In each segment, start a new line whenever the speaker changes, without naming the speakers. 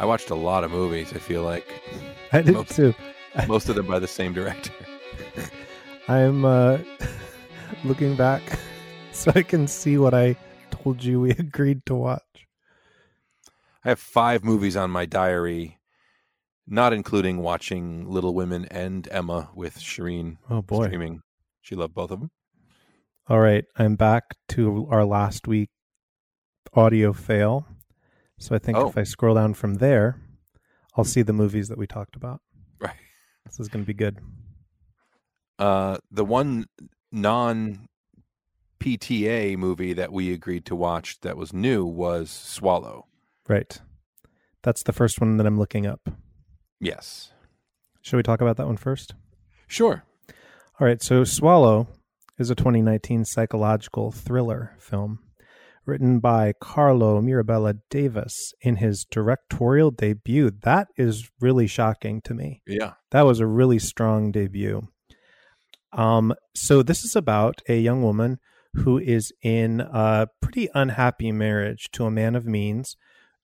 I watched a lot of movies. I feel like
I did
Most-
too.
most of them by the same director.
I'm uh, looking back so I can see what I told you we agreed to watch.
I have five movies on my diary, not including watching Little Women and Emma with Shireen
Oh boy.
streaming. She loved both of them.
All right, I'm back to our last week audio fail. So I think
Oh.
if I scroll down from there, I'll see the movies that we talked about.
Right.
This is going to be good.
Uh, the one non PTA movie that we agreed to watch that was new was Swallow.
Right. That's the first one that I'm looking up.
Yes.
Should we talk about that one first?
Sure.
All right, so Swallow is a 2019 psychological thriller film written by Carlo Mirabella Davis in his directorial debut. That is really shocking to me.
Yeah.
That was a really strong debut. Um, so this is about a young woman who is in a pretty unhappy marriage to a man of means.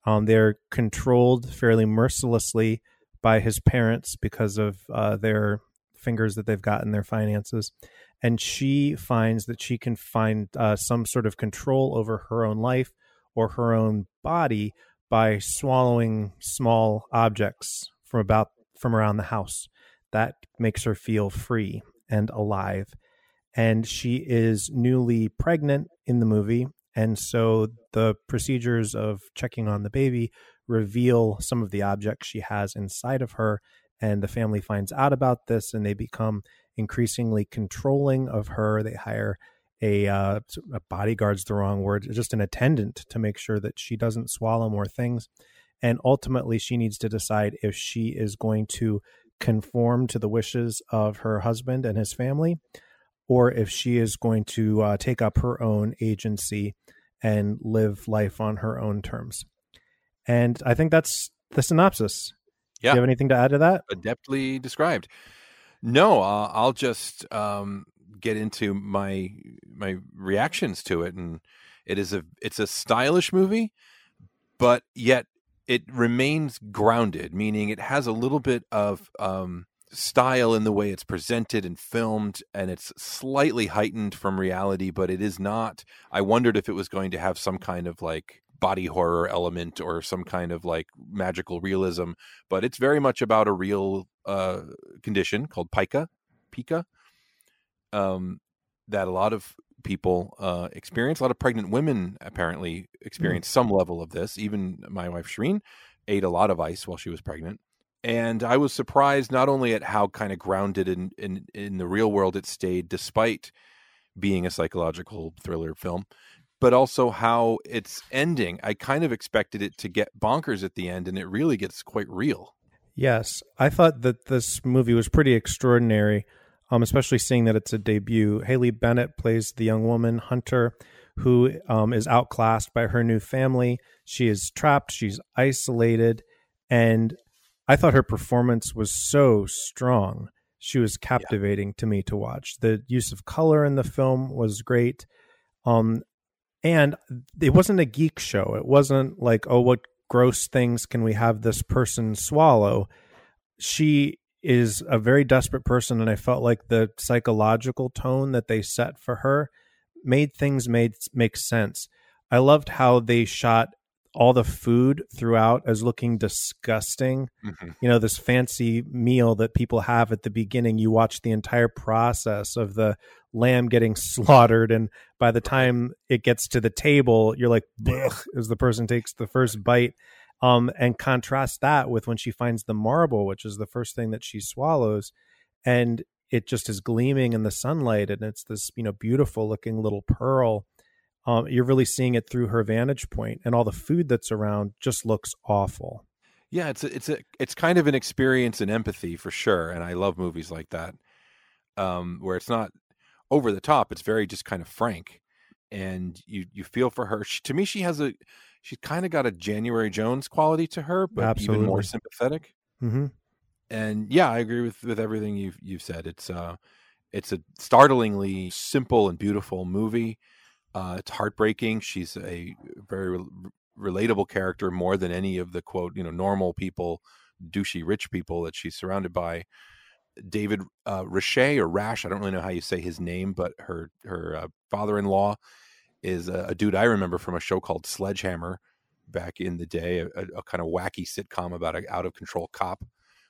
Um, they're controlled fairly mercilessly by his parents because of uh, their fingers that they've got in their finances. And she finds that she can find uh, some sort of control over her own life or her own body by swallowing small objects from about from around the house. That makes her feel free and alive. And she is newly pregnant in the movie. And so the procedures of checking on the baby reveal some of the objects she has inside of her. And the family finds out about this and they become increasingly controlling of her. They hire a, uh, a bodyguard's the wrong word, just an attendant to make sure that she doesn't swallow more things. And ultimately, she needs to decide if she is going to conform to the wishes of her husband and his family, or if she is going to uh, take up her own agency and live life on her own terms. And I think that's the synopsis. Do
Yeah.
you have anything to add to that?
Adeptly described. No, uh, I'll just um, get into my my reactions to it, and it is a it's a stylish movie, but yet it remains grounded, meaning it has a little bit of um, style in the way it's presented and filmed, and it's slightly heightened from reality, but it is not. I wondered if it was going to have some kind of like body horror element or some kind of like magical realism, but it's very much about a real uh, condition called pica, pica, um, that a lot of people uh, experience. A lot of pregnant women apparently experience some level of this. Even my wife Shireen ate a lot of ice while she was pregnant. And I was surprised not only at how kind of grounded in, in, in the real world it stayed, despite being a psychological thriller film, but also how it's ending. I kind of expected it to get bonkers at the end, and it really gets quite real.
Yes, I thought that this movie was pretty extraordinary, um, especially seeing that it's a debut. Haley Bennett plays the young woman Hunter, who um, is outclassed by her new family. She is trapped. She's isolated, and I thought her performance was so strong. She was captivating to me to watch. The use of color in the film was great. Um, and it wasn't a geek show. It wasn't like, oh, what gross things can we have this person swallow? She is a very desperate person, and I felt like the psychological tone that they set for her made things made make sense. I loved how they shot all the food throughout as looking disgusting. You know, this fancy meal that people have at the beginning, you watch the entire process of the lamb getting slaughtered and by the time it gets to the table, you're like as the person takes the first bite. Um, and contrast that with when she finds the marble, which is the first thing that she swallows, and it just is gleaming in the sunlight, and it's this you know beautiful looking little pearl. Um, you're really seeing it through her vantage point, and all the food that's around just looks awful.
Yeah, it's a, it's a it's kind of an experience in empathy for sure, and I love movies like that, um, where it's not over the top. It's very just kind of frank, and you you feel for her. She, to me, she has a she's kind of got a January Jones quality to her, but even more
Absolutely.
sympathetic.
hmm
And yeah, I agree with with everything you've you've said. It's uh, it's a startlingly simple and beautiful movie. Uh, it's heartbreaking. She's a very relatable character more than any of the quote you know normal people douchey rich people that she's surrounded by david uh Rashay or rash i don't really know how you say his name but her her uh, father-in-law is a, a, dude i remember from a show called sledgehammer back in the day a, a kind of wacky sitcom about an out of control cop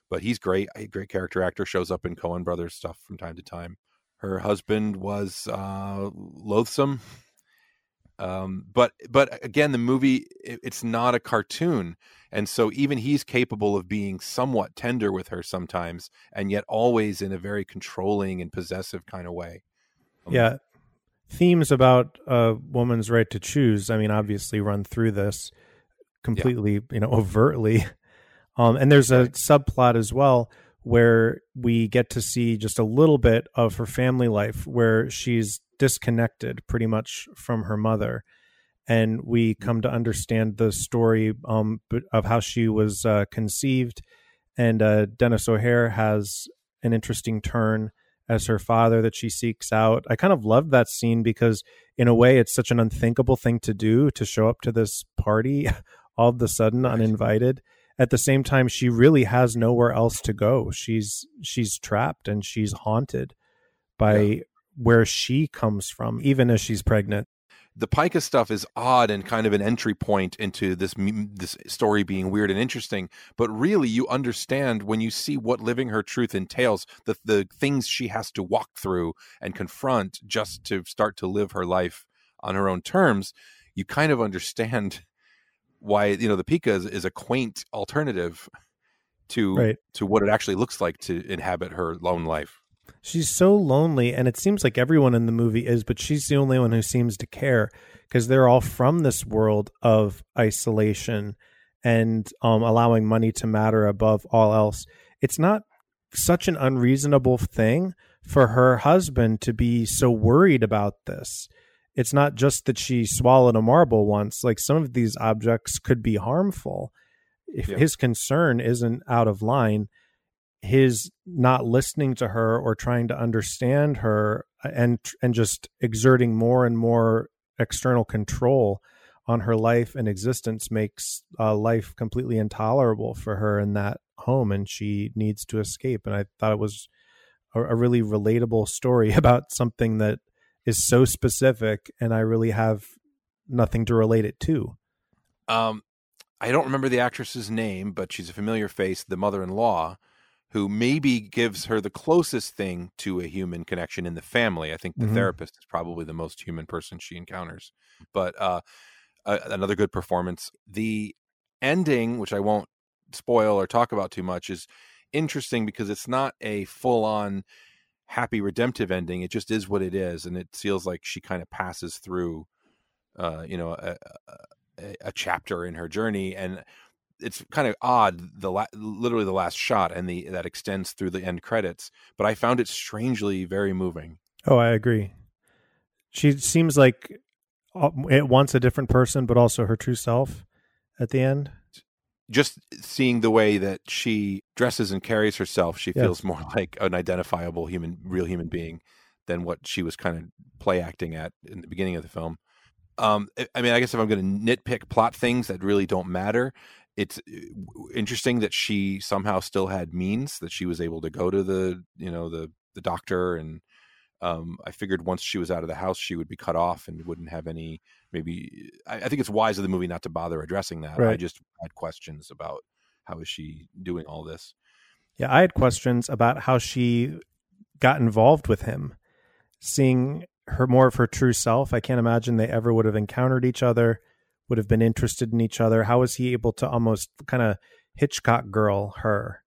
but he's great a great character actor shows up in Coen brothers stuff from time to time her husband was uh loathsome um, but but again, the movie it, it's not a cartoon, and so even he's capable of being somewhat tender with her sometimes, and yet always in a very controlling and possessive kind of way.
Um, yeah, themes about a woman's right to choose. I mean, obviously, run through this completely, yeah. you know, overtly. Um, and there's a subplot as well where we get to see just a little bit of her family life where she's disconnected pretty much from her mother. And we come to understand the story um, of how she was uh, conceived. And uh, denis o'hare has an interesting turn as her father that she seeks out. I kind of loved that scene because in a way it's such an unthinkable thing to do to show up to this party all of a sudden uninvited. At the same time she really has nowhere else to go. She's she's trapped and she's haunted by yeah where she comes from, even as she's pregnant.
The Pica stuff is odd and kind of an entry point into this this story being weird and interesting. But really, you understand when you see what living her truth entails, the the things she has to walk through and confront just to start to live her life on her own terms. You kind of understand why you know the Pica is, is a quaint alternative to right. to what it actually looks like to inhabit her lone life.
She's so lonely, and it seems like everyone in the movie is, but she's the only one who seems to care because they're all from this world of isolation and um, allowing money to matter above all else. It's not such an unreasonable thing for her husband to be so worried about this. It's not just that she swallowed a marble once, like some of these objects could be harmful. If yeah. his concern isn't out of line, his not listening to her or trying to understand her uh, and and just exerting more and more external control on her life and existence makes uh, life completely intolerable for her in that home and she needs to escape. And i thought it was a, a really relatable story about something that is so specific and i really have nothing to relate it to.
Um i don't remember the actress's name but she's a familiar face the mother-in-law who maybe gives her the closest thing to a human connection in the family. I think the mm-hmm. therapist is probably the most human person she encounters. But uh, uh, another good performance. The ending, which I won't spoil or talk about too much, is interesting because it's not a full on happy redemptive ending. It just is what it is, and it feels like she kind of passes through, uh, you know, a, a, a chapter in her journey and it's kind of odd the la- literally the last shot and the that extends through the end credits but i found it strangely very moving.
Oh i agree. She seems like uh, it wants a different person but also her true self at the end.
Just seeing the way that she dresses and carries herself she feels more like an identifiable human real human being than what she was kind of play acting at in the beginning of the film. Um, I mean, I guess if I'm going to nitpick plot things that really don't matter, it's uh, interesting that she somehow still had means that she was able to go to the you know the the doctor and um, I figured once she was out of the house, she would be cut off and wouldn't have any. Maybe I, I think it's wise of the movie not to bother addressing that. Right. I just had questions about how is she doing all this.
Yeah, I had questions about how she got involved with him, seeing her more of her true self. I can't imagine they ever would have encountered each other would have been interested in each other? How was he able to almost kind of Hitchcock girl her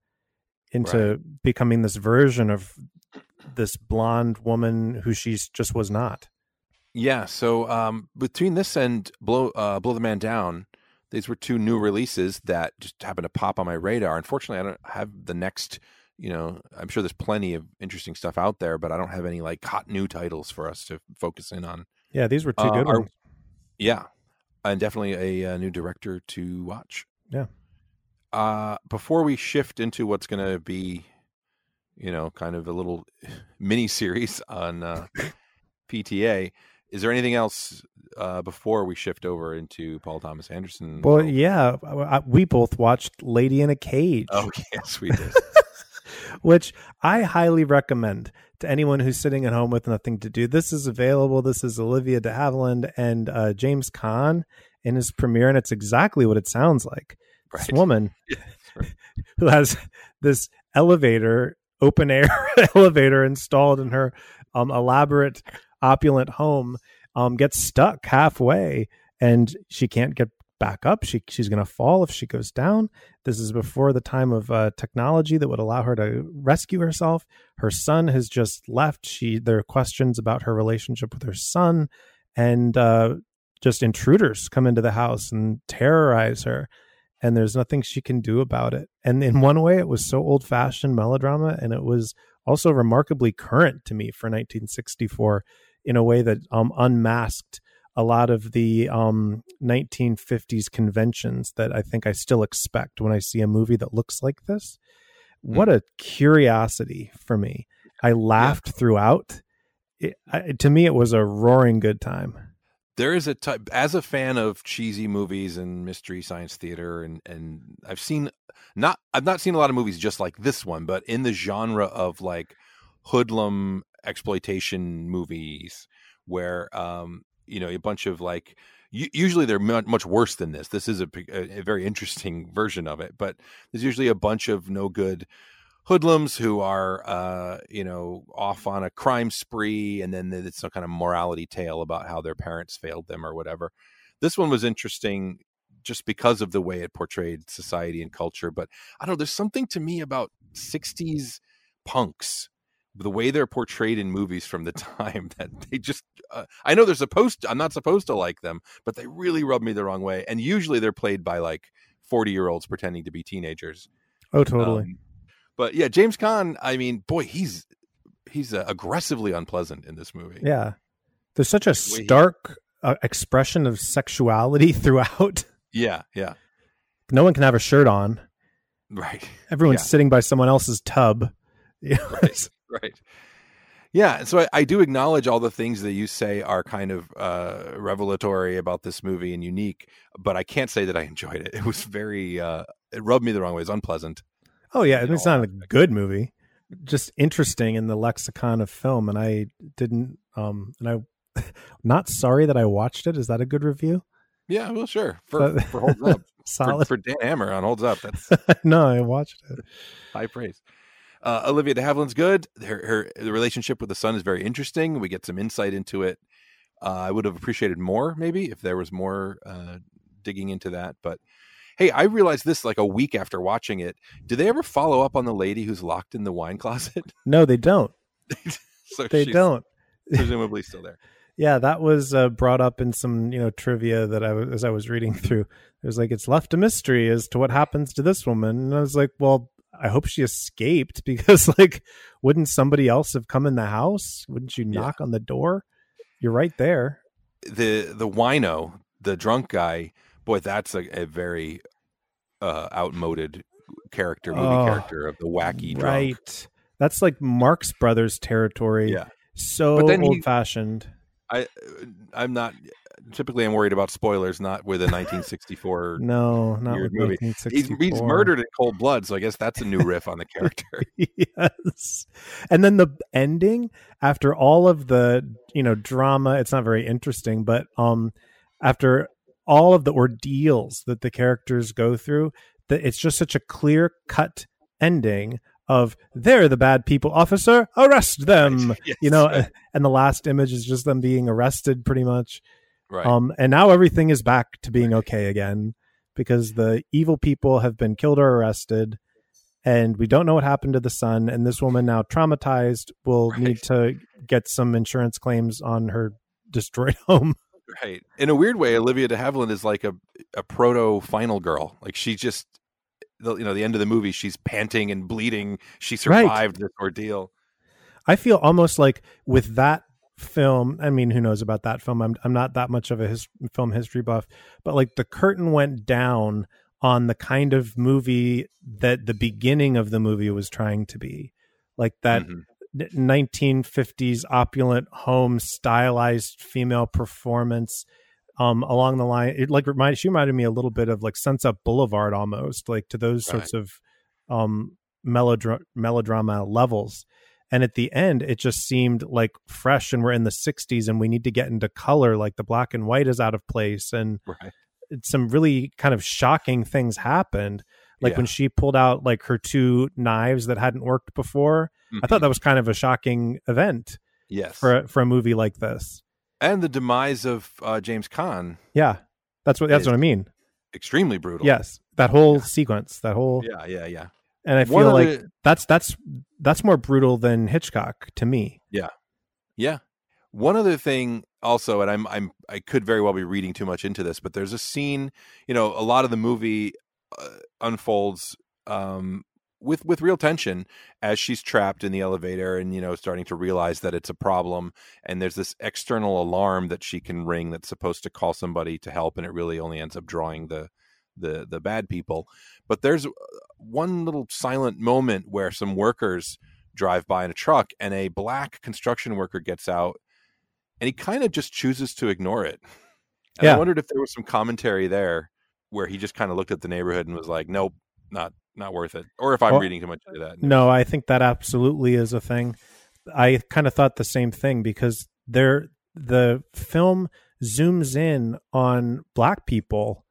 into right. becoming this version of this blonde woman who she just was not?
Yeah. So um, between this and Blow uh, Blow the Man Down, these were two new releases that just happened to pop on my radar. Unfortunately, I don't have the next. You know, I'm sure there's plenty of interesting stuff out there, but I don't have any like hot new titles for us to focus in on.
Yeah, these were two uh, good ones.
yeah, and definitely a, a, uh, new director to watch.
Yeah.
Uh, before we shift into what's going to be, you know, kind of a little mini series on uh, PTA, is there anything else uh, before we shift over into Paul Thomas Anderson.
Well, yeah, I, we both watched Lady in a Cage.
Oh yes, we did.
which I highly recommend to anyone who's sitting at home with nothing to do. This is available. This is Olivia de Havilland and uh, James Caan in his premiere, and it's exactly what it sounds like. Right. This woman right. who has this elevator, open air elevator installed in her um, elaborate, opulent home, um, gets stuck halfway, and she can't get back up. She she's going to fall if she goes down. This is before the time of uh, technology that would allow her to rescue herself. Her son has just left. She there are questions about her relationship with her son, and uh, just intruders come into the house and terrorize her. And there's nothing she can do about it. And in one way, it was so old fashioned melodrama, and it was also remarkably current to me for 1964 in a way that um, unmasked a lot of the um, 1950s conventions that I think I still expect when I see a movie that looks like this. Mm. What a curiosity for me. I laughed yeah. throughout. It, I, to me, it was a roaring good time.
There is a type, as a fan of cheesy movies and mystery science theater, and and I've seen not I've not seen a lot of movies just like this one, but in the genre of like hoodlum exploitation movies where um you know a bunch of like usually they're much worse than this. This is a, a, very interesting version of it but there's usually a bunch of no good hoodlums who are uh you know off on a crime spree and then it's some kind of morality tale about how their parents failed them or whatever. This one was interesting just because of the way it portrayed society and culture but i don't know there's something to me about 60s punks the way they're portrayed in movies from the time that they just uh, i know they're supposed to, i'm not supposed to like them but they really rub me the wrong way and usually they're played by like 40 year olds pretending to be teenagers
oh totally. um,
but yeah james Caan i mean boy he's he's uh, aggressively unpleasant in this movie.
Yeah. There's such a stark uh, expression of sexuality throughout.
Yeah yeah.
No one can have a shirt on.
Right.
Everyone's
yeah.
sitting by someone else's tub.
Right right. Yeah, so I, I, do acknowledge all the things that you say are kind of uh, revelatory about this movie and unique, but I can't say that I enjoyed it. It was very, uh, it rubbed me the wrong way. It's unpleasant.
Oh yeah, it's not a good movie, just interesting in the lexicon of film. And I didn't, um, and I, not sorry that I watched it. Is that a good review?
Yeah, well, sure. For, for holds up, solid for, for, Dan Hammer on holds up. That's
no, I watched it.
High praise. Uh, Olivia de Havilland's good. Her, her the relationship with the son is very interesting. We get some insight into it. Uh, I would have appreciated more, maybe, if there was more uh, digging into that. But hey, I realized this like a week after watching it. Do they ever follow up on the lady who's locked in the wine closet?
No, they don't.
so
they don't.
presumably still there.
Yeah, that was uh, brought up in some you know trivia that I was as I was reading through. It was like it's left a mystery as to what happens to this woman, and I was like, well, I hope she escaped because like wouldn't somebody else have come in the house? Wouldn't you knock yeah. on the door? You're right there.
The the wino, the drunk guy, boy, that's a, a very uh outmoded character, movie oh, character of the wacky drunk. Right.
That's like Marx Brothers territory.
Yeah.
So old fashioned.
I I'm not typically I'm worried about spoilers, not with a 1964
no, not with movie.
He's, he's murdered in cold blood, so I guess that's a new riff on the character.
yes, and then the ending after all of the you know drama, it's not very interesting, but um, after all of the ordeals that the characters go through, that it's just such a clear cut ending of they're the bad people officer arrest them yes, you know right. and the last image is just them being arrested pretty much
Right.
Um, and now everything is back to being okay again because the evil people have been killed or arrested, and we don't know what happened to the son. And this woman, now traumatized, will right. need to get some insurance claims on her destroyed home.
Right. In a weird way, Olivia de Havilland is like a a proto final girl. Like she just, you know, the end of the movie, she's panting and bleeding. She survived right. this ordeal.
I feel almost like with that film i mean who knows about that film i'm, I'm not that much of a his, film history buff but like the curtain went down on the kind of movie that the beginning of the movie was trying to be like that mm-hmm. 1950s opulent home stylized female performance um along the line it like reminded she reminded me a little bit of like sunset boulevard almost like to those
Right.
sorts of um melodra- melodrama levels and at the end it just seemed like fresh and we're in the 60s and we need to get into color like the black and white is out of place and
Right.
some really kind of shocking things happened like
Yeah.
when she pulled out like her two knives that hadn't worked before i thought
Mhm.
that was kind of a shocking event
yes.
for a, for a movie like this
and the demise of uh, James Caan,
yeah that's what that's what i mean
extremely brutal.
yes that whole sequence that whole
Yeah, yeah, yeah.
and i
One
feel like
the-
that's that's that's more brutal than hitchcock to me
Yeah, Yeah. One other thing also, and I'm I'm I could very well be reading too much into this, but there's a scene, you know, a lot of the movie uh, unfolds um with with real tension as she's trapped in the elevator and you know starting to realize that it's a problem and there's this external alarm that she can ring that's supposed to call somebody to help and it really only ends up drawing the the the bad people but there's uh, one little silent moment where some workers drive by in a truck and a black construction worker gets out and he kind of just chooses to ignore it. And I wondered if there was some commentary there where he just kind of looked at the neighborhood and was like, nope, not not worth it. Or if I'm
Well,
reading too much into that.
No, I think that absolutely is a thing. I kind of thought the same thing because there the film zooms in on black people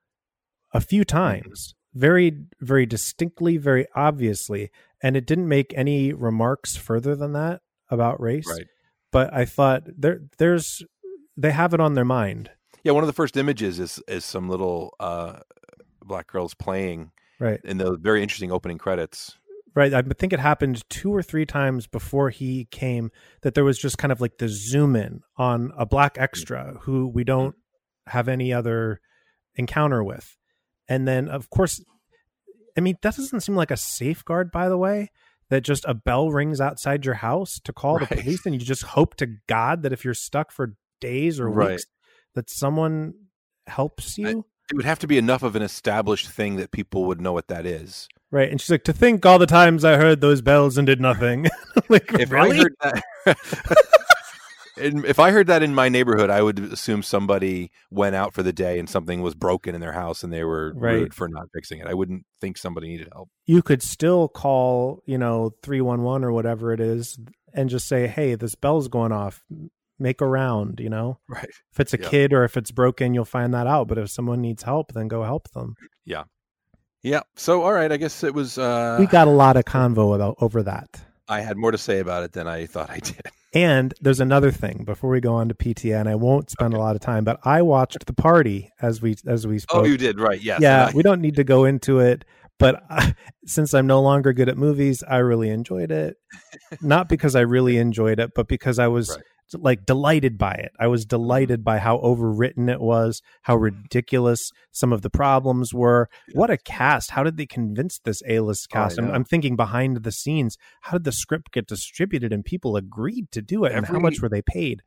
a few times, very very distinctly, very obviously, and it didn't make any remarks further than that about race.
Right.
But I thought there there's they have it on their mind.
Yeah, one of the first images is is some little uh black girls playing
Right.
in the very interesting opening credits.
Right. I think it happened two or three times before he came that there was just kind of like the zoom in on a black extra who we don't have any other encounter with. And then, of course, I mean, that doesn't seem like a safeguard, by the way, that just a bell rings outside your house to call the police and you just hope to God that if you're stuck for days or
Right.
weeks, that someone helps you.
It would have to be enough of an established thing that people would know what that is.
Right. And she's like, to think all the times I heard those bells and did nothing. like,
if
really?
I heard that, in- if I heard that in my neighborhood, I would assume somebody went out for the day and something was broken in their house and they were
Right.
rude for not fixing it. I wouldn't think somebody needed help.
you could still call, you know, 311 or whatever it is and just say, hey, this bell's going off. Make a round, you know?
Right.
If it's a
Yeah.
kid or if it's broken, you'll find that out. But if someone needs help, then go help them.
Yeah. Yeah. So, all right. I guess it was. Uh,
we got a lot of convo about over that.
I had more to say about it than I thought I did.
And there's another thing before we go on to PTA, and I won't spend a lot of time, but I watched the party as we as we spoke.
Oh, you did right. Yes.
yeah,
I-
we don't need to go into it, but I, since I'm no longer good at movies, I really enjoyed it. Not because I really enjoyed it, but because I was
Right.
Like delighted by it. I was mm-hmm. delighted by how overwritten it was, how mm-hmm. ridiculous some of the problems were. What a cast! How did they convince this A-list
Oh,
cast? I'm. I'm thinking behind the scenes. How did the script get distributed and people agreed to do it? and how much were they paid?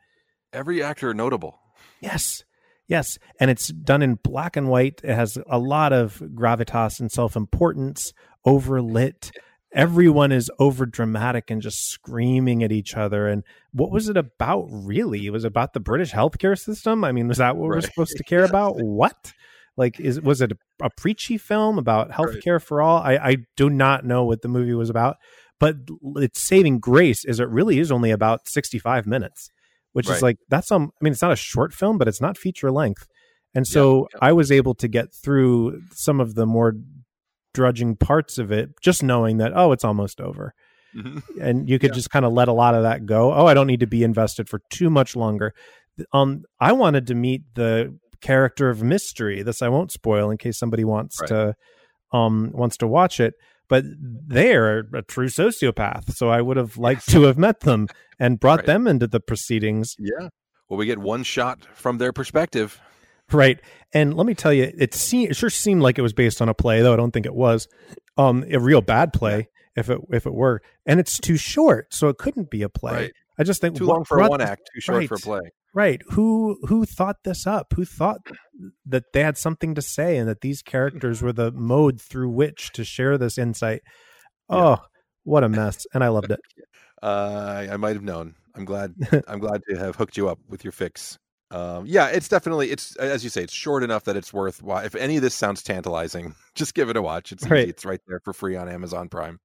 every actor notable.
Yes. Yes. And it's done in black and white. It has a lot of gravitas and self importance, overlit. Everyone is over dramatic and just screaming at each other. And what was it about, really? It was about the British healthcare system. I mean, was that what we're supposed to care about? What? Like, is was it a, a preachy film about healthcare for all? I, I do not know what the movie was about, but its saving grace is it really is only about 65 minutes which
Right.
is like that's um I mean it's not a short film but it's not feature length. And so
yeah.
I was able to get through some of the more drudging parts of it just knowing that oh it's almost over.
Mhm.
And you could
Yeah.
just kind of let a lot of that go. Oh, I don't need to be invested for too much longer. Um I wanted to meet the character of mystery. This I won't spoil in case somebody wants
Right.
to um wants to watch it. But they're a true sociopath. So I would have liked to have met them and brought
Right.
them into the proceedings.
Yeah. Well, we get one shot from their perspective.
Right. And let me tell you, it seemed it sure seemed like it was based on a play, though I don't think it was. Um a real bad play if it if it were. And it's too short, so it couldn't be a play.
Right.
I just think
Too long for one act, too short for a
right.
play.
Right. Who who thought this up? Who thought that they had something to say and that these characters were the mode through which to share this insight?
Yeah.
Oh, what a mess. And I loved it.
Uh, I might have known. I'm glad. I'm glad to have hooked you up with your fix. Um, yeah, it's definitely it's as you say, it's short enough that it's worth. If any of this sounds tantalizing, just give it a watch. It's
Right.
easy. It's right there for free on Amazon Prime.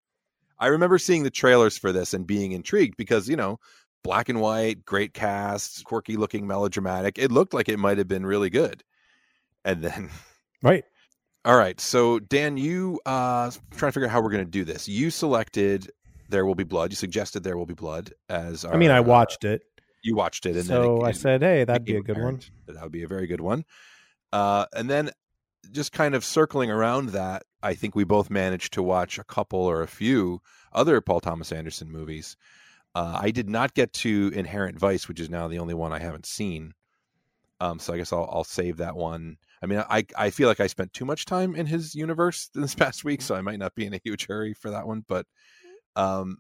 I remember seeing the trailers for this and being intrigued because you know, black and white, great cast, quirky looking, melodramatic. It looked like it might have been really good, and then
Right.
all right. So Dan, you uh trying to figure out how we're going to do this. You selected There Will Be Blood. You suggested There Will Be Blood as our,
I mean, I
uh,
watched it,
you watched it, and
so
then it,
I said, "Hey, that'd be a good one."
apparent That, that would be a very good one. Uh, and then just kind of circling around that, I think we both managed to watch a couple or a few other Paul Thomas Anderson movies. Uh, I did not get to Inherent Vice, which is now the only one I haven't seen. Um, so I guess I'll, I'll save that one. I mean, I I feel like I spent too much time in his universe this past week, so I might not be in a huge hurry for that one. But um,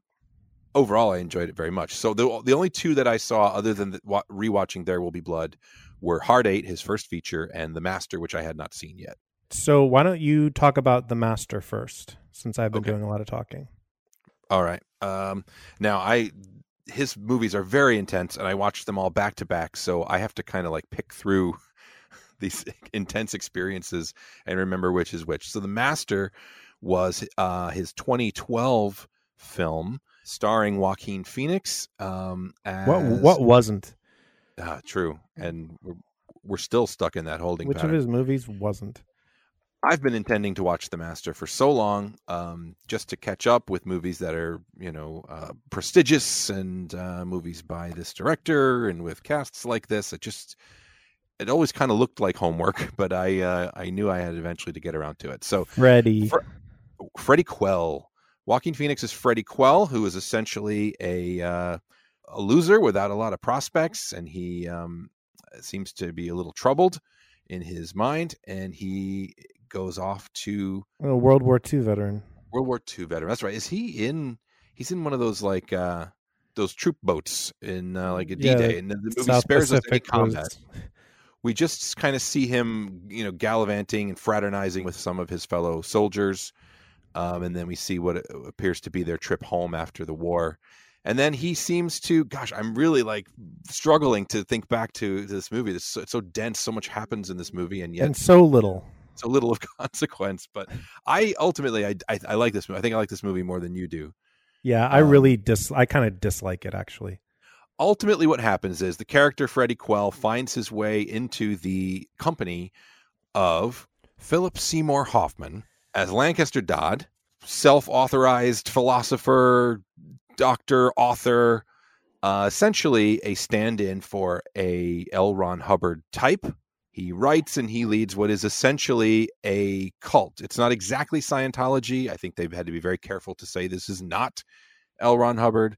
overall, I enjoyed it very much. So the the only two that I saw, other than the, rewatching There Will Be Blood, were Hard Eight, his first feature, and The Master, which I had not seen yet.
So why don't you talk about the master first, since I've been
Okay.
doing a lot of talking.
All right. Um, now I his movies are very intense, and I watched them all back to back, so I have to kind of like pick through these intense experiences and remember which is which. So The Master was uh, his 2012 film starring Joaquin Phoenix. Um, as,
What what wasn't?
Ah, true, and we're we're still stuck in that holding
Which
pattern.
of his movies wasn't?
I've been intending to watch The Master for so long, um, just to catch up with movies that are, you know, uh, prestigious and uh, movies by this director and with casts like this. It just, it always kind of looked like homework, but I, uh, I knew I had eventually to get around to it. So
Freddie.
Fr- Freddie Quell, Joaquin Phoenix is Freddie Quell, who is essentially a uh, a loser without a lot of prospects, and he um, seems to be a little troubled in his mind, and he goes off to
a World War II veteran.
World War II veteran. That's right. Is he in? He's in one of those like uh, those troop boats in uh, like a D
Yeah,
Day, and the movie
South
spares us any combat we just kind of see him, you know, gallivanting and fraternizing with some of his fellow soldiers. Um, and then we see what appears to be their trip home after the war. And then he seems to, gosh, I'm really like struggling to think back to this movie. It's so, it's so dense, so much happens in this movie, and yet
and so little.
so little of consequence. But I ultimately, I, I, I like this movie. I think I like this movie more than you do.
Yeah, I
Um,
really dis. I kind of dislike it actually.
ultimately what happens is the character Freddie Quell finds his way into the company of Philip Seymour Hoffman as Lancaster Dodd, self-authorized philosopher, doctor, author, uh, essentially a stand-in for a L. Ron Hubbard type. He writes and he leads what is essentially a cult. It's not exactly Scientology. I think they've had to be very careful to say this is not L. Ron Hubbard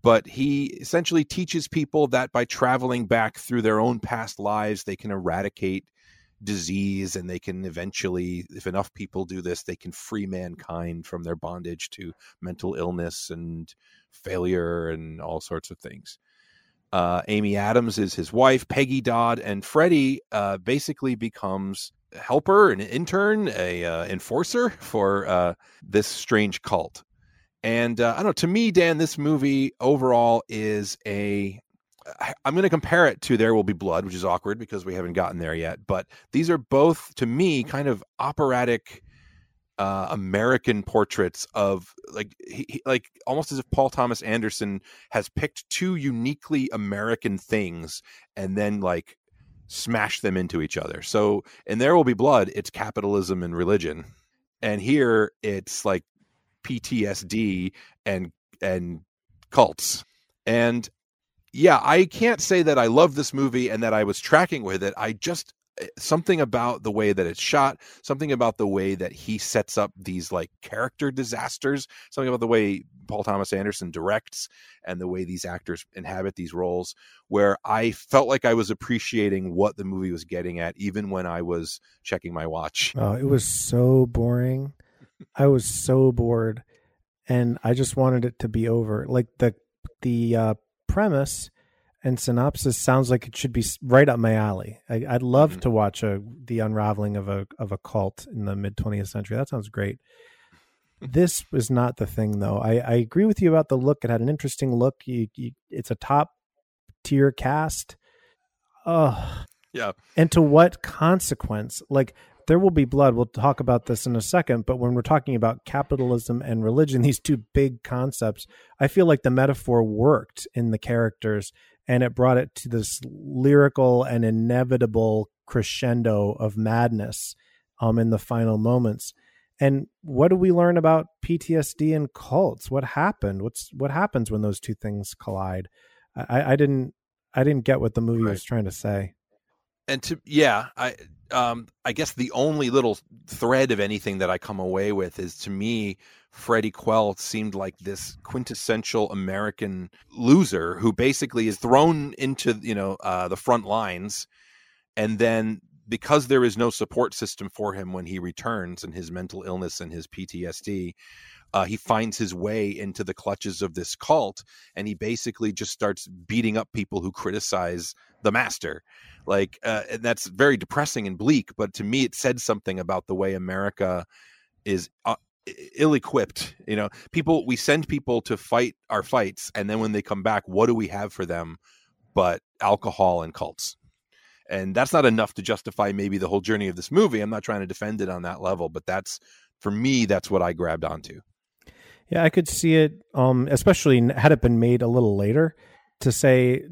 but he essentially teaches people that by traveling back through their own past lives they can eradicate disease and they can eventually if enough people do this they can free mankind from their bondage to mental illness and failure and all sorts of things uh, amy adams is his wife peggy dodd and freddie uh, basically becomes a helper an intern a uh, enforcer for uh, this strange cult and uh, I don't know. To me, Dan, this movie overall is a. I'm going to compare it to There Will Be Blood, which is awkward because we haven't gotten there yet. But these are both, to me, kind of operatic uh, American portraits of like, he, he- like almost as if Paul Thomas Anderson has picked two uniquely American things and then like smashed them into each other. So in There Will Be Blood, it's capitalism and religion, and here it's like PTSD and and cults. And yeah, I can't say that I love this movie and that I was tracking with it. I just eh, something about the way that it's shot, something about the way that he sets up these like character disasters, something about the way Paul Thomas Anderson directs and the way these actors inhabit these roles where I felt like I was appreciating what the movie was getting at even when I was checking my watch.
Oh, it was so boring. I was so bored, and I just wanted it to be over. Like the the uh, premise and synopsis sounds like it should be right up my alley. I, I'd love
Mhm.
to watch a the unraveling of a of a cult in the mid twentieth century. That sounds great. this was not the thing, though. I, I agree with you about the look. It had an interesting look. You, you, it's a top tier cast. Oh,
yeah.
And to what consequence? Like, there will be blood. We'll talk about this in a second. But when we're talking about capitalism and religion, these two big concepts, I feel like the metaphor worked in the characters and it brought it to this lyrical and inevitable crescendo of madness um, in the final moments. And what do we learn about PTSD and cults? What happened? What's what happens when those two things collide? I, I didn't I didn't get what the movie right. was trying to say.
And to yeah, I um I guess the only little thread of anything that I come away with is to me Freddie Quell seemed like this quintessential American loser who basically is thrown into you know uh, the front lines, and then because there is no support system for him when he returns and his mental illness and his PTSD, uh, he finds his way into the clutches of this cult and he basically just starts beating up people who criticize the master. Like uh, and that's very depressing and bleak but to me it said something about the way america is uh, ill-equipped you know? People we send people to fight our fights and then when they come back what do we have for them but alcohol and cults? And that's not enough to justify maybe the whole journey of this movie. I'm not trying to defend it on that level but that's for me that's what i grabbed onto
yeah i could see it um especially had it been made a little later to say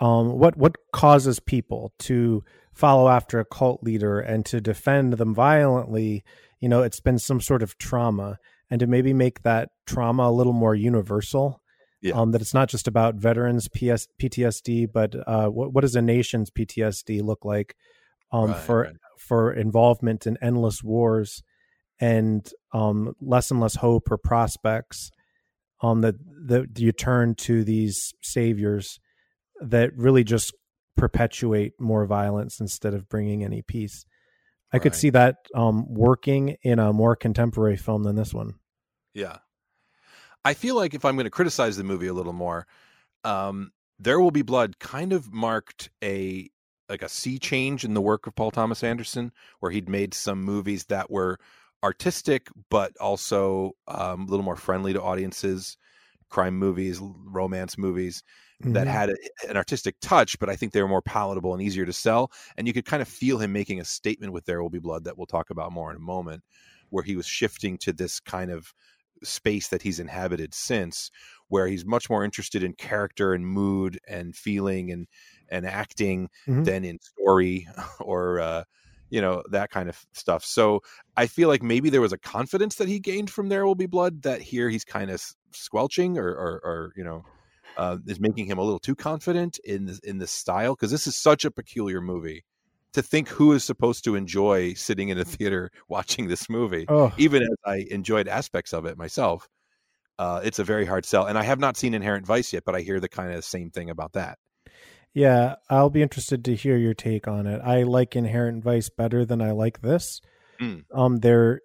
um what what causes people to follow after a cult leader and to defend them violently you know it's been some sort of trauma and to maybe make that trauma a little more universal yeah. um, that it's not just about veterans PS, PTSD, but uh, what, what does a nation's PTSD look like um, right, for right. for involvement in endless wars and um, less and less hope or prospects? Um, that that you turn to these saviors that really just perpetuate more violence instead of bringing any peace. I right. could see that um, working in a more contemporary film than this one.
Yeah, I feel like if I'm going to criticize the movie a little more, um, There Will Be Blood kind of marked a like a sea change in the work of Paul Thomas Anderson, where he'd made some movies that were artistic but also um, a little more friendly to audiences, crime movies, romance movies mm-hmm. that had a, an artistic touch, but I think they were more palatable and easier to sell. And you could kind of feel him making a statement with There Will Be Blood that we'll talk about more in a moment, where he was shifting to this kind of space that he's inhabited since where he's much more interested in character and mood and feeling and and acting mm-hmm. than in story or uh you know that kind of stuff so i feel like maybe there was a confidence that he gained from there will be blood that here he's kind of squelching or or, or you know uh, is making him a little too confident in this, in this style because this is such a peculiar movie to think who is supposed to enjoy sitting in a theater watching this movie, oh. even as I enjoyed aspects of it myself. Uh, it's a very hard sell, and I have not seen Inherent Vice yet, but I hear the kind of same thing about that.
Yeah, I'll be interested to hear your take on it. I like Inherent Vice better than I like this. Mm. Um, there,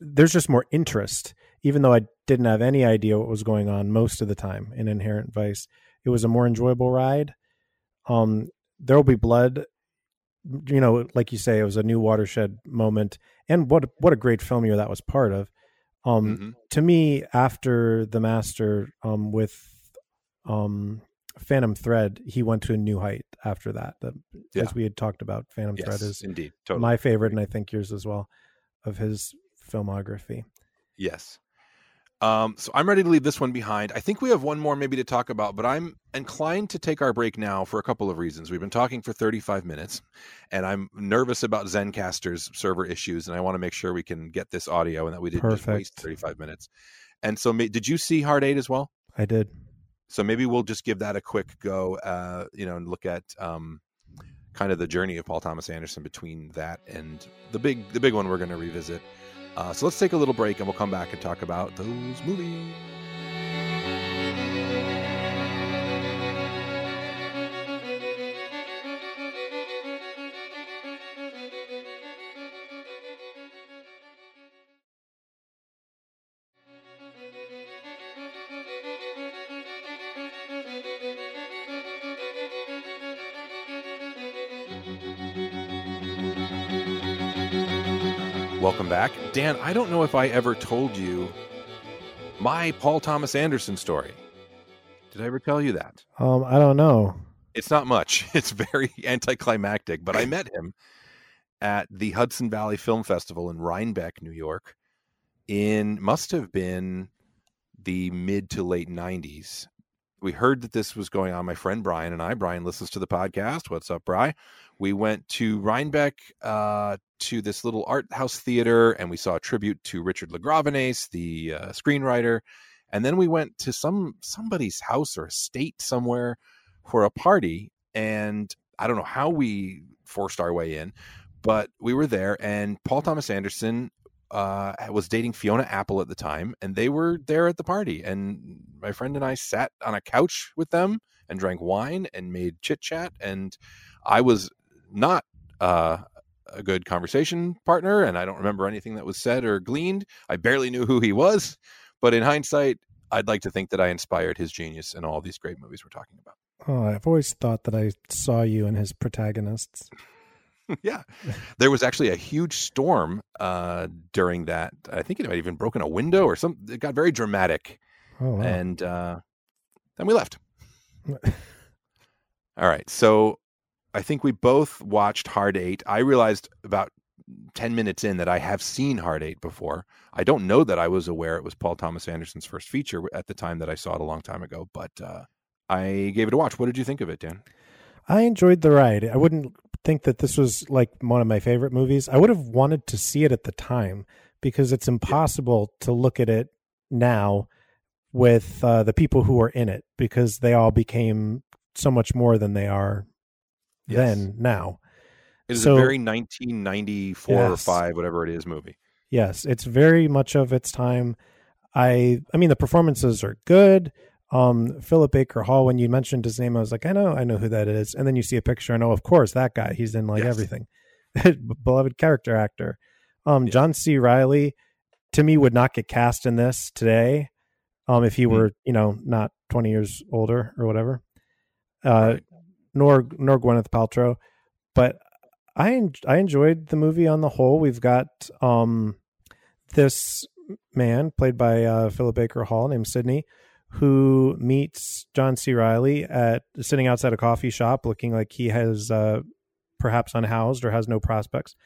there's just more interest, even though I didn't have any idea what was going on most of the time in Inherent Vice. It was a more enjoyable ride. Um, there will be blood you know, like you say, it was a new watershed moment, and what what a great film year that was part of. Um, mm-hmm. To me, after the Master, um, with um, Phantom Thread, he went to a new height after that. The, yeah. As we had talked about, Phantom yes, Thread is
indeed totally.
my favorite, and I think yours as well, of his filmography.
Yes. Um, so I'm ready to leave this one behind. I think we have one more maybe to talk about, but I'm inclined to take our break now for a couple of reasons. We've been talking for 35 minutes, and I'm nervous about Zencastr's server issues, and I want to make sure we can get this audio and that we didn't Perfect. just waste 35 minutes. And so, did you see Hard Eight as well?
I did.
So maybe we'll just give that a quick go, uh, you know, and look at um, kind of the journey of Paul Thomas Anderson between that and the big the big one we're going to revisit. Uh, so let's take a little break and we'll come back and talk about those movies. Dan, I don't know if I ever told you my Paul Thomas Anderson story. Did I ever tell you that?
Um, I don't know.
It's not much. It's very anticlimactic, but I met him at the Hudson Valley Film Festival in Rhinebeck, New York, in must have been the mid to late 90s. We heard that this was going on. My friend Brian and I, Brian listens to the podcast. What's up, Bry? We went to Rhinebeck uh, to this little art house theater and we saw a tribute to Richard LaGravenese, the uh, screenwriter. And then we went to some somebody's house or estate somewhere for a party. And I don't know how we forced our way in, but we were there. And Paul Thomas Anderson uh, was dating Fiona Apple at the time, and they were there at the party. And my friend and I sat on a couch with them and drank wine and made chit chat. And I was not uh, a good conversation partner, and I don't remember anything that was said or gleaned. I barely knew who he was, but in hindsight, I'd like to think that I inspired his genius in all these great movies we're talking about.
Oh, I've always thought that I saw you in his protagonists.
yeah, there was actually a huge storm uh, during that. I think it might have even broken a window or something. It got very dramatic,
Oh, wow.
and uh, then we left. All right, so I think we both watched Hard Eight. I realized about 10 minutes in that I have seen Hard Eight before. I don't know that I was aware it was Paul Thomas Anderson's first feature at the time that I saw it a long time ago, but uh, I gave it a watch. What did you think of it, Dan?
I enjoyed the ride. I wouldn't think that this was like one of my favorite movies. I would have wanted to see it at the time because it's impossible to look at it now with uh, the people who are in it because they all became so much more than they are
Yes.
then now.
It is
So-
a very 1994 or 5, whatever it is, movie.
Yes, it's very much of its time. I I mean the performances are good. Um Philip Baker Hall when you mentioned his name I was like I know I know who that is and then you see a picture and oh of course that guy he's in like
Yes.
everything. Beloved character actor. Um
Yeah.
John C Reilly to me would not get cast in this today um if he
Mhm.
were, you know, not 20 years older or whatever. Uh
Right.
Nor nor Gwyneth Paltrow, but I en- I enjoyed the movie on the whole. We've got um this man played by uh, Philip Baker Hall named Sidney who meets John C. Reilly at sitting outside a coffee shop looking like he has uh, perhaps unhoused or has no prospects.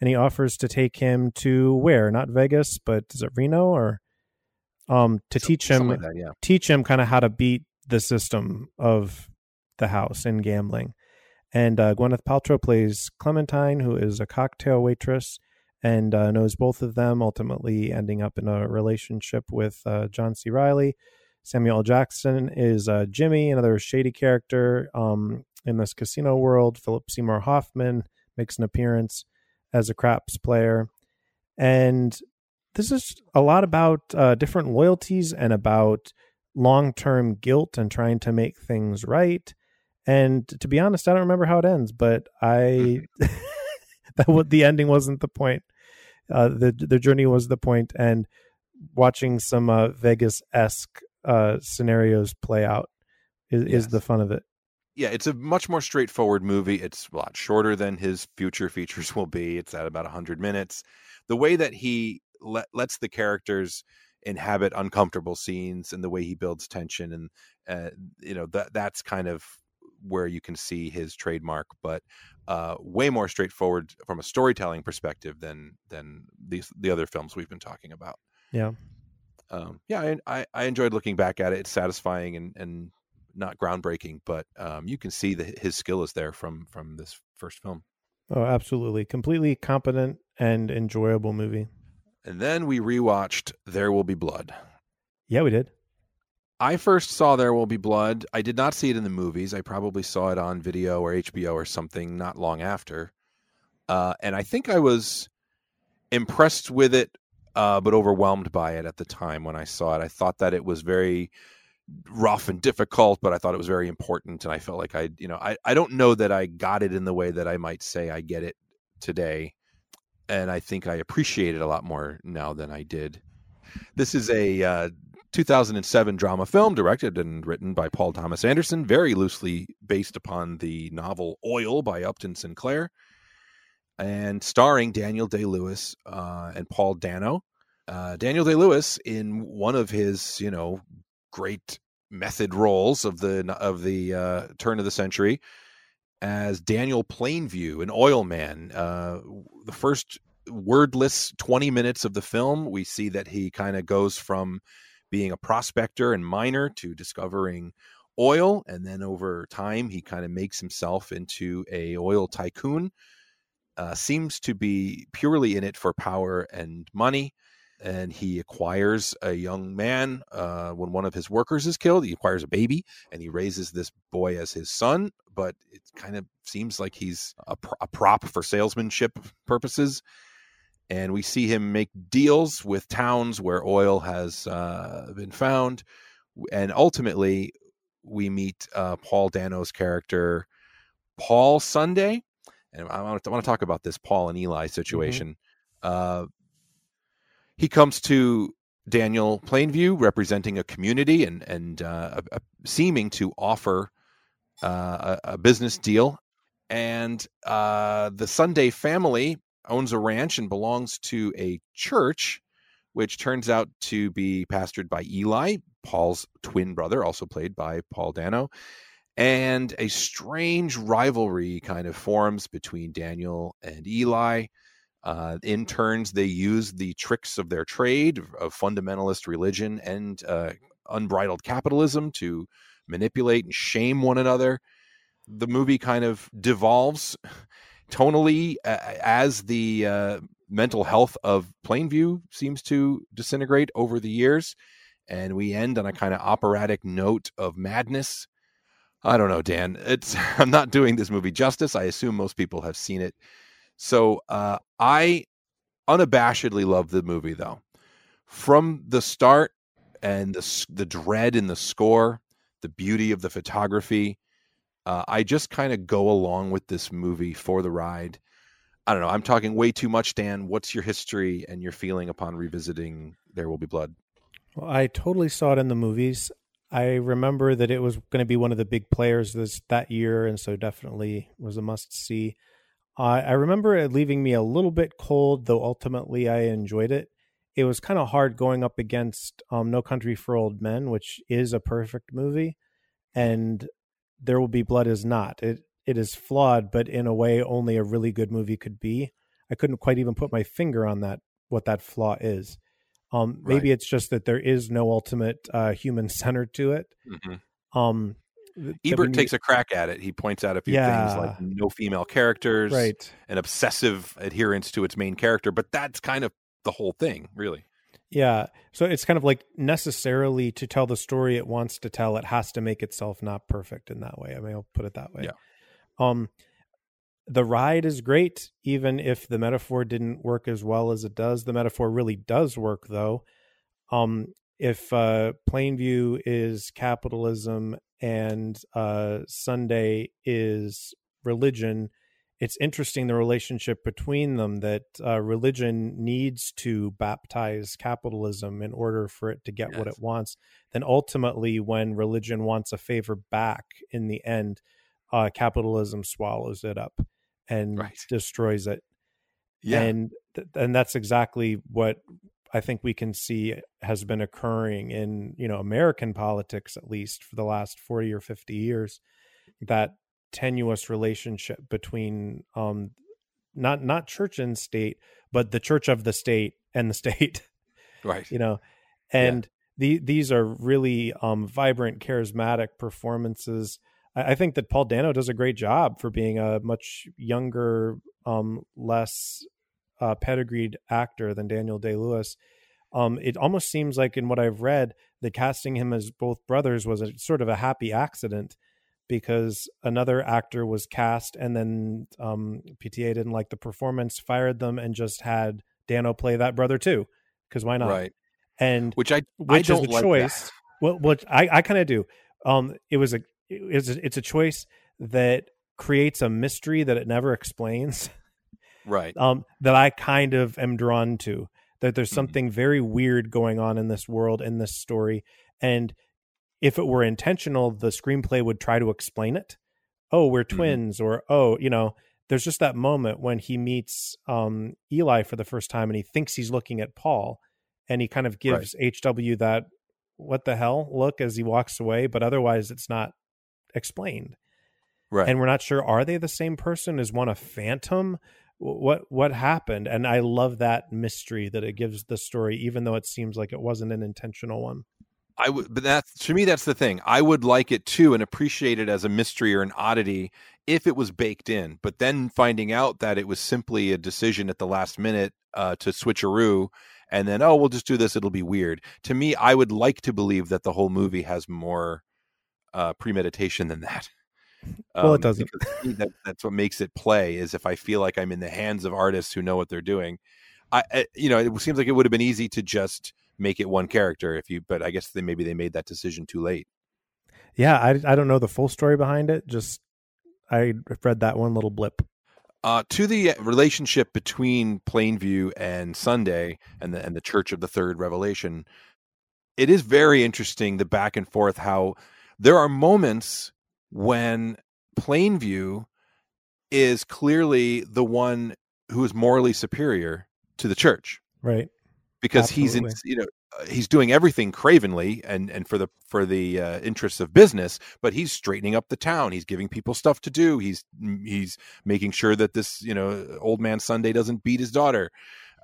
And he offers to take him to where? Not Vegas, but is it Reno or um to
Some-
teach him
like that, yeah.
teach him kind of how to beat the system of the house in gambling. And uh, Gwyneth Paltrow plays Clementine, who is a cocktail waitress and uh, knows both of them, ultimately ending up in a relationship with uh, John C. Reilly. Samuel Jackson is uh, Jimmy, another shady character um, in this casino world. Philip Seymour Hoffman makes an appearance as a craps player. And this is a lot about uh, different loyalties and about long term guilt and trying to make things right. And to be honest, I don't remember how it ends, but I that what the ending wasn't the point. Uh, the the journey was the point, and watching some uh, Vegas esque uh, scenarios play out is,
Yes.
is the fun of it.
yeah, it's a much more straightforward movie. It's a lot shorter than his future features will be. It's at about 100 minutes. The way that he let, lets the characters inhabit uncomfortable scenes and the way he builds tension and uh, you know that that's kind of where you can see his trademark but uh, way more straightforward from a storytelling perspective than than these the other films we've been talking about
Yeah.
um, yeah, I, I I enjoyed looking back at it. It's satisfying and and not groundbreaking, but um, you can see that his skill is there from from this first film.
Oh, absolutely. Completely competent and enjoyable movie.
And then we rewatched There Will Be Blood.
Yeah, we did.
I first saw There Will Be Blood. I did not see it in the movies. I probably saw it on video or HBO or something not long after. Uh, and I think I was impressed with it, uh, but overwhelmed by it at the time when I saw it. I thought that it was very rough and difficult, but I thought it was very important. And I felt like I, you know, I, I don't know that I got it in the way that I might say I get it today. And I think I appreciate it a lot more now than I did. This is a uh, 2007 drama film directed and written by Paul Thomas Anderson, very loosely based upon the novel Oil by Upton Sinclair. and starring Daniel Day Lewis uh, and Paul Dano. Uh, Daniel Day Lewis in one of his, you know, great method roles of the of the uh, turn of the century as Daniel Plainview, an oil man. Uh, the first wordless 20 minutes of the film, we see that he kind of goes from being a prospector and miner to discovering oil and then over time he kind of makes himself into a oil tycoon uh, seems to be purely in it for power and money and he acquires a young man uh, when one of his workers is killed he acquires a baby and he raises this boy as his son but it kind of seems like he's a, a prop for salesmanship purposes and we see him make deals with towns where oil has uh, been found. And ultimately we meet uh, paul dano's character paul sunday. And i want to, I want to talk about this paul and eli situation. Mm-hmm. uh, he comes to daniel plainview representing a community and and uh, a, a, seeming to offer uh, a, a, business deal. And uh, the sunday family owns a ranch and belongs to a church, which turns out to be pastored by Eli, Paul's twin brother, also played by Paul Dano. And a strange rivalry kind of forms between Daniel and Eli. Uh, in turns, they use the tricks of their trade, of fundamentalist religion and uh, unbridled capitalism to manipulate and shame one another. The movie kind of devolves tonally as the uh, mental health of Plainview seems to disintegrate over the years. And we end on a kind of operatic note of madness. I don't know, Dan. It's I'm not doing this movie justice. I assume most people have seen it. So uh, I unabashedly love the movie, though. From the start and the the dread in the score, the beauty of the photography, uh, I just kind of go along with this movie for the ride. I don't know. I'm talking way too much, Dan. What's your history and your feeling upon revisiting There Will Be Blood?
Well, I totally saw it in the movies. I remember that it was going to be one of the big players this that year, and so definitely was a must see. I remember it leaving me a little bit cold, though ultimately I enjoyed it. It was kind of hard going up against um, No Country for Old Men, which is a perfect movie, and there Will Be Blood is not. It it is flawed, but in a way only a really good movie could be. I couldn't quite even put my finger on that what that flaw is. Um, maybe right. it's just that there is no ultimate uh, human center to it. Mm-hmm. Um,
Ebert takes a crack at it. He points out a few yeah. things like no female characters,
right?
An obsessive adherence to its main character, but that's kind of the whole thing, really.
Yeah. So it's kind of like necessarily to tell the story it wants to tell, it has to make itself not perfect in that way. I mean, I'll put it that way.
Yeah.
Um, the ride is great, even if the metaphor didn't work as well as it does. The metaphor really does work, though. Um, if uh, Plainview is capitalism and uh, Sunday is religion, it's interesting the relationship between them that uh, religion needs to baptize capitalism in order for it to get yes. what it wants then ultimately when religion wants a favor back in the end uh, capitalism swallows it up and right. destroys it yeah. and th- and that's exactly what I think we can see has been occurring in you know American politics at least for the last 40 or 50 years that tenuous relationship between um not not church and state but the church of the state and the state
right.
you know? And yeah. the, these are really um vibrant charismatic performances. I, I think that paul dano does a great job for being a much younger um less uh pedigreed actor than daniel day lewis um it almost seems like in what i've read that casting him as both brothers was a sort of a happy accident because another actor was cast and then um, PTA didn't like the performance, fired them, and just had Dano play that brother too. Because why not?
Right.
And
which I
which
I
is a
like
choice.
That.
Well, what I I kind of do. Um, it was a it's a, it's a choice that creates a mystery that it never explains.
Right.
Um, that I kind of am drawn to. That there's mm-hmm. something mm-hmm. very weird going on in this world in this story, and if it were intentional, the screenplay would try to explain it. Oh, we're mm-hmm. twins, mm-hmm. or oh, you know, there's just that moment when he meets um, Eli for the first time and he thinks he's looking at Paul and he kind of gives right. HW that what the hell look as he walks away, but otherwise it's not explained.
Right.
And we're not sure are they the same person? Is one a phantom? What what happened? And I love that mystery that it gives the story, even though it seems like it wasn't an intentional one.
I would, but that to me, that's the thing. I would like it too and appreciate it as a mystery or an oddity if it was baked in. But then finding out that it was simply a decision at the last minute uh, to switcheroo, and then oh, we'll just do this. It'll be weird. To me, I would like to believe that the whole movie has more uh, premeditation than that.
Um, well, it um, doesn't.
that, that's what makes it play. Is if I feel like I'm in the hands of artists who know what they're doing. I, I you know, it seems like it would have been easy to just make it one character if you but i guess they maybe they made that decision too late.
Yeah i, I don't know the full story behind it just i read that one little blip.
Uh, to the relationship between plainview and sunday and the and the church of the third revelation it is very interesting the back and forth how there are moments when plainview is clearly the one who is morally superior to the church.
Right
because Absolutely. he's in, you know uh, he's doing everything cravenly and and for the for the uh, interests of business but he's straightening up the town. He's giving people stuff to do. He's he's making sure that this you know old man sunday doesn't beat his daughter.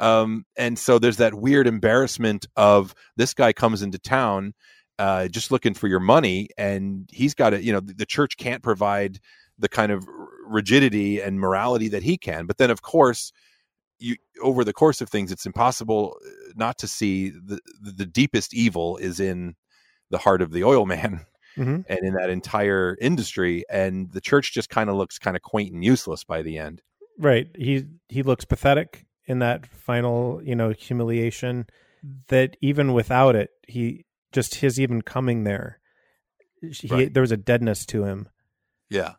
Um, and so there's that weird embarrassment of this guy comes into town uh, just looking for your money and he's got it you know the church can't provide the kind of rigidity and morality that he can. But then of course you over the course of things it's impossible uh, not to see the the deepest evil is in the heart of the oil man mm-hmm. and in that entire industry and the church just kind of looks kind of quaint and useless by the end
right he he looks pathetic in that final you know humiliation that even without it he just his even coming there he, right. there was a deadness to him
yeah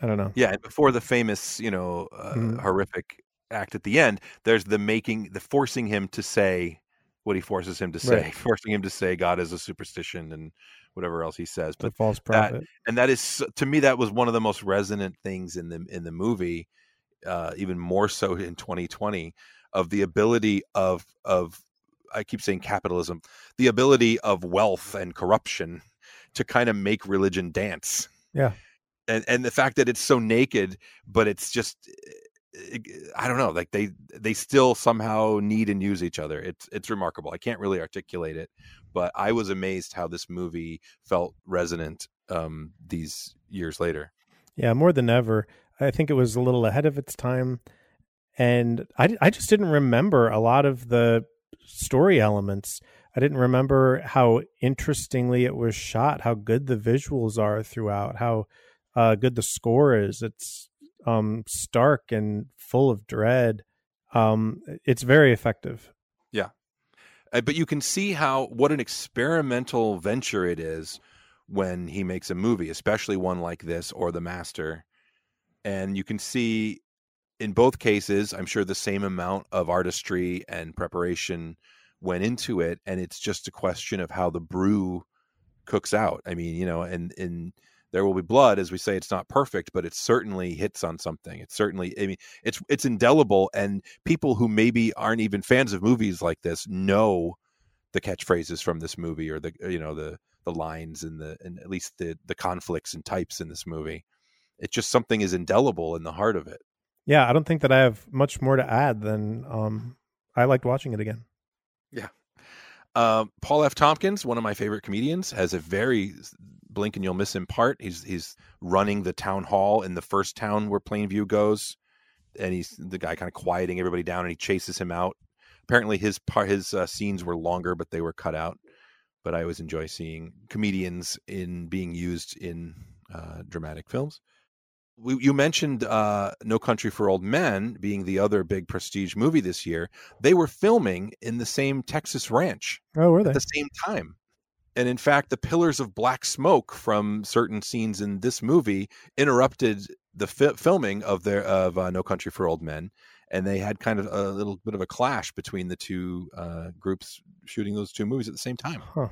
I don't know.
Yeah, and before the famous, you know, uh, mm. horrific act at the end, there's the making, the forcing him to say what he forces him to say, right. forcing him to say God is a superstition and whatever else he says.
But the false prophet,
that, and that is to me that was one of the most resonant things in the in the movie, uh, even more so in 2020, of the ability of of I keep saying capitalism, the ability of wealth and corruption to kind of make religion dance.
Yeah.
And and the fact that it's so naked, but it's just I don't know, like they they still somehow need and use each other. It's it's remarkable. I can't really articulate it, but I was amazed how this movie felt resonant um, these years later.
Yeah, more than ever. I think it was a little ahead of its time, and I I just didn't remember a lot of the story elements. I didn't remember how interestingly it was shot, how good the visuals are throughout, how uh, good the score is. It's um, stark and full of dread. Um, it's very effective.
Yeah, uh, but you can see how what an experimental venture it is when he makes a movie, especially one like this or The Master. And you can see in both cases, I'm sure the same amount of artistry and preparation went into it, and it's just a question of how the brew cooks out. I mean, you know, and in there will be blood as we say it's not perfect but it certainly hits on something. It's certainly i mean it's it's indelible and people who maybe aren't even fans of movies like this know the catchphrases from this movie or the you know the the lines and the and at least the the conflicts and types in this movie. It's just something is indelible in the heart of it.
Yeah i don't think that i have much more to add than um i liked watching it again.
Yeah. Uh, Paul F. Tompkins, one of my favorite comedians, has a very blink and you'll miss him part. He's he's running the town hall in the first town where Plainview goes, and he's the guy kind of quieting everybody down, and he chases him out. Apparently, his part his uh, scenes were longer, but they were cut out. But I always enjoy seeing comedians in being used in uh, dramatic films. We, you mentioned uh, No Country for Old Men being the other big prestige movie this year. They were filming in the same Texas ranch.
Oh, were they?
At the same time and in fact the pillars of black smoke from certain scenes in this movie interrupted the fi- filming of their of uh, no country for old men and they had kind of a little bit of a clash between the two uh, groups shooting those two movies at the same time
huh.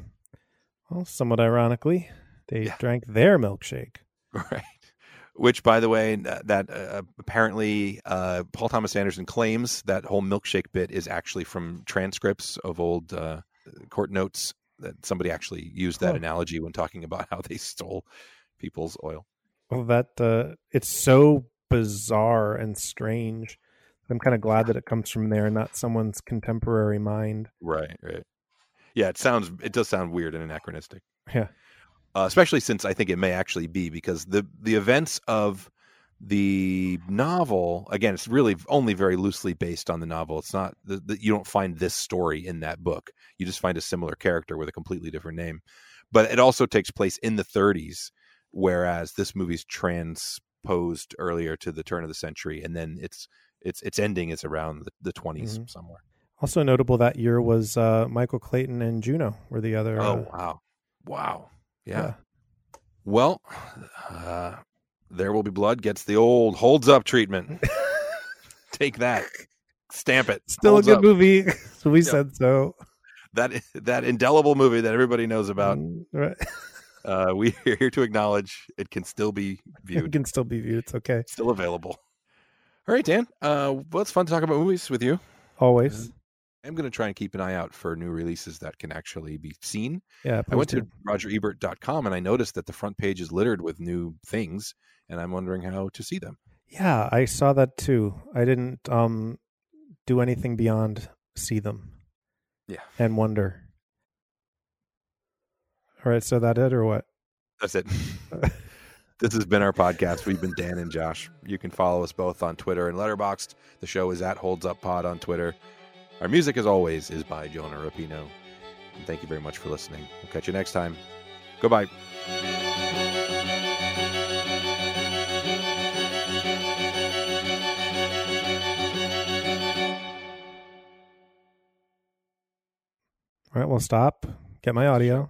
well somewhat ironically they yeah. drank their milkshake
right which, by the way, that uh, apparently uh, Paul Thomas Anderson claims that whole milkshake bit is actually from transcripts of old uh, court notes. That somebody actually used that analogy when talking about how they stole people's oil.
Well, that uh, it's so bizarre and strange. I'm kind of glad that it comes from there, not someone's contemporary mind.
Right, right. Yeah, it sounds it does sound weird and anachronistic.
Yeah
uh, especially since I think it may actually be because the the events of the novel again it's really only very loosely based on the novel it's not the, you don't find this story in that book you just find a similar character with a completely different name but it also takes place in the 30s whereas this movie's transposed earlier to the turn of the century and then it's its its ending is around the, the 20s mm-hmm. somewhere
also notable that year was uh, michael clayton and juno were the other
oh
uh,
wow wow yeah. yeah. Well, uh, there will be blood gets the old holds up treatment. Take that. Stamp it.
Still holds a good up. movie. so we said so.
That that indelible movie that everybody knows about. Mm, right. Uh, we are here to acknowledge it can still be viewed.
It can still be viewed. It's okay.
Still available. All right, Dan. Uh, well, it's fun to talk about movies with you.
Always.
I'm going to try and keep an eye out for new releases that can actually be seen.
Yeah,
I went to rogerebert.com and I noticed that the front page is littered with new things, and I'm wondering how to see them.
Yeah, I saw that too. I didn't um, do anything beyond see them.
Yeah,
and wonder. All right, so that it or what?
That's it. this has been our podcast. We've been Dan and Josh. You can follow us both on Twitter and Letterboxd. The show is at Holds Up Pod on Twitter. Our music, as always, is by Jonah Rapino. And thank you very much for listening. We'll catch you next time. Goodbye.
All right, we'll stop. Get my audio.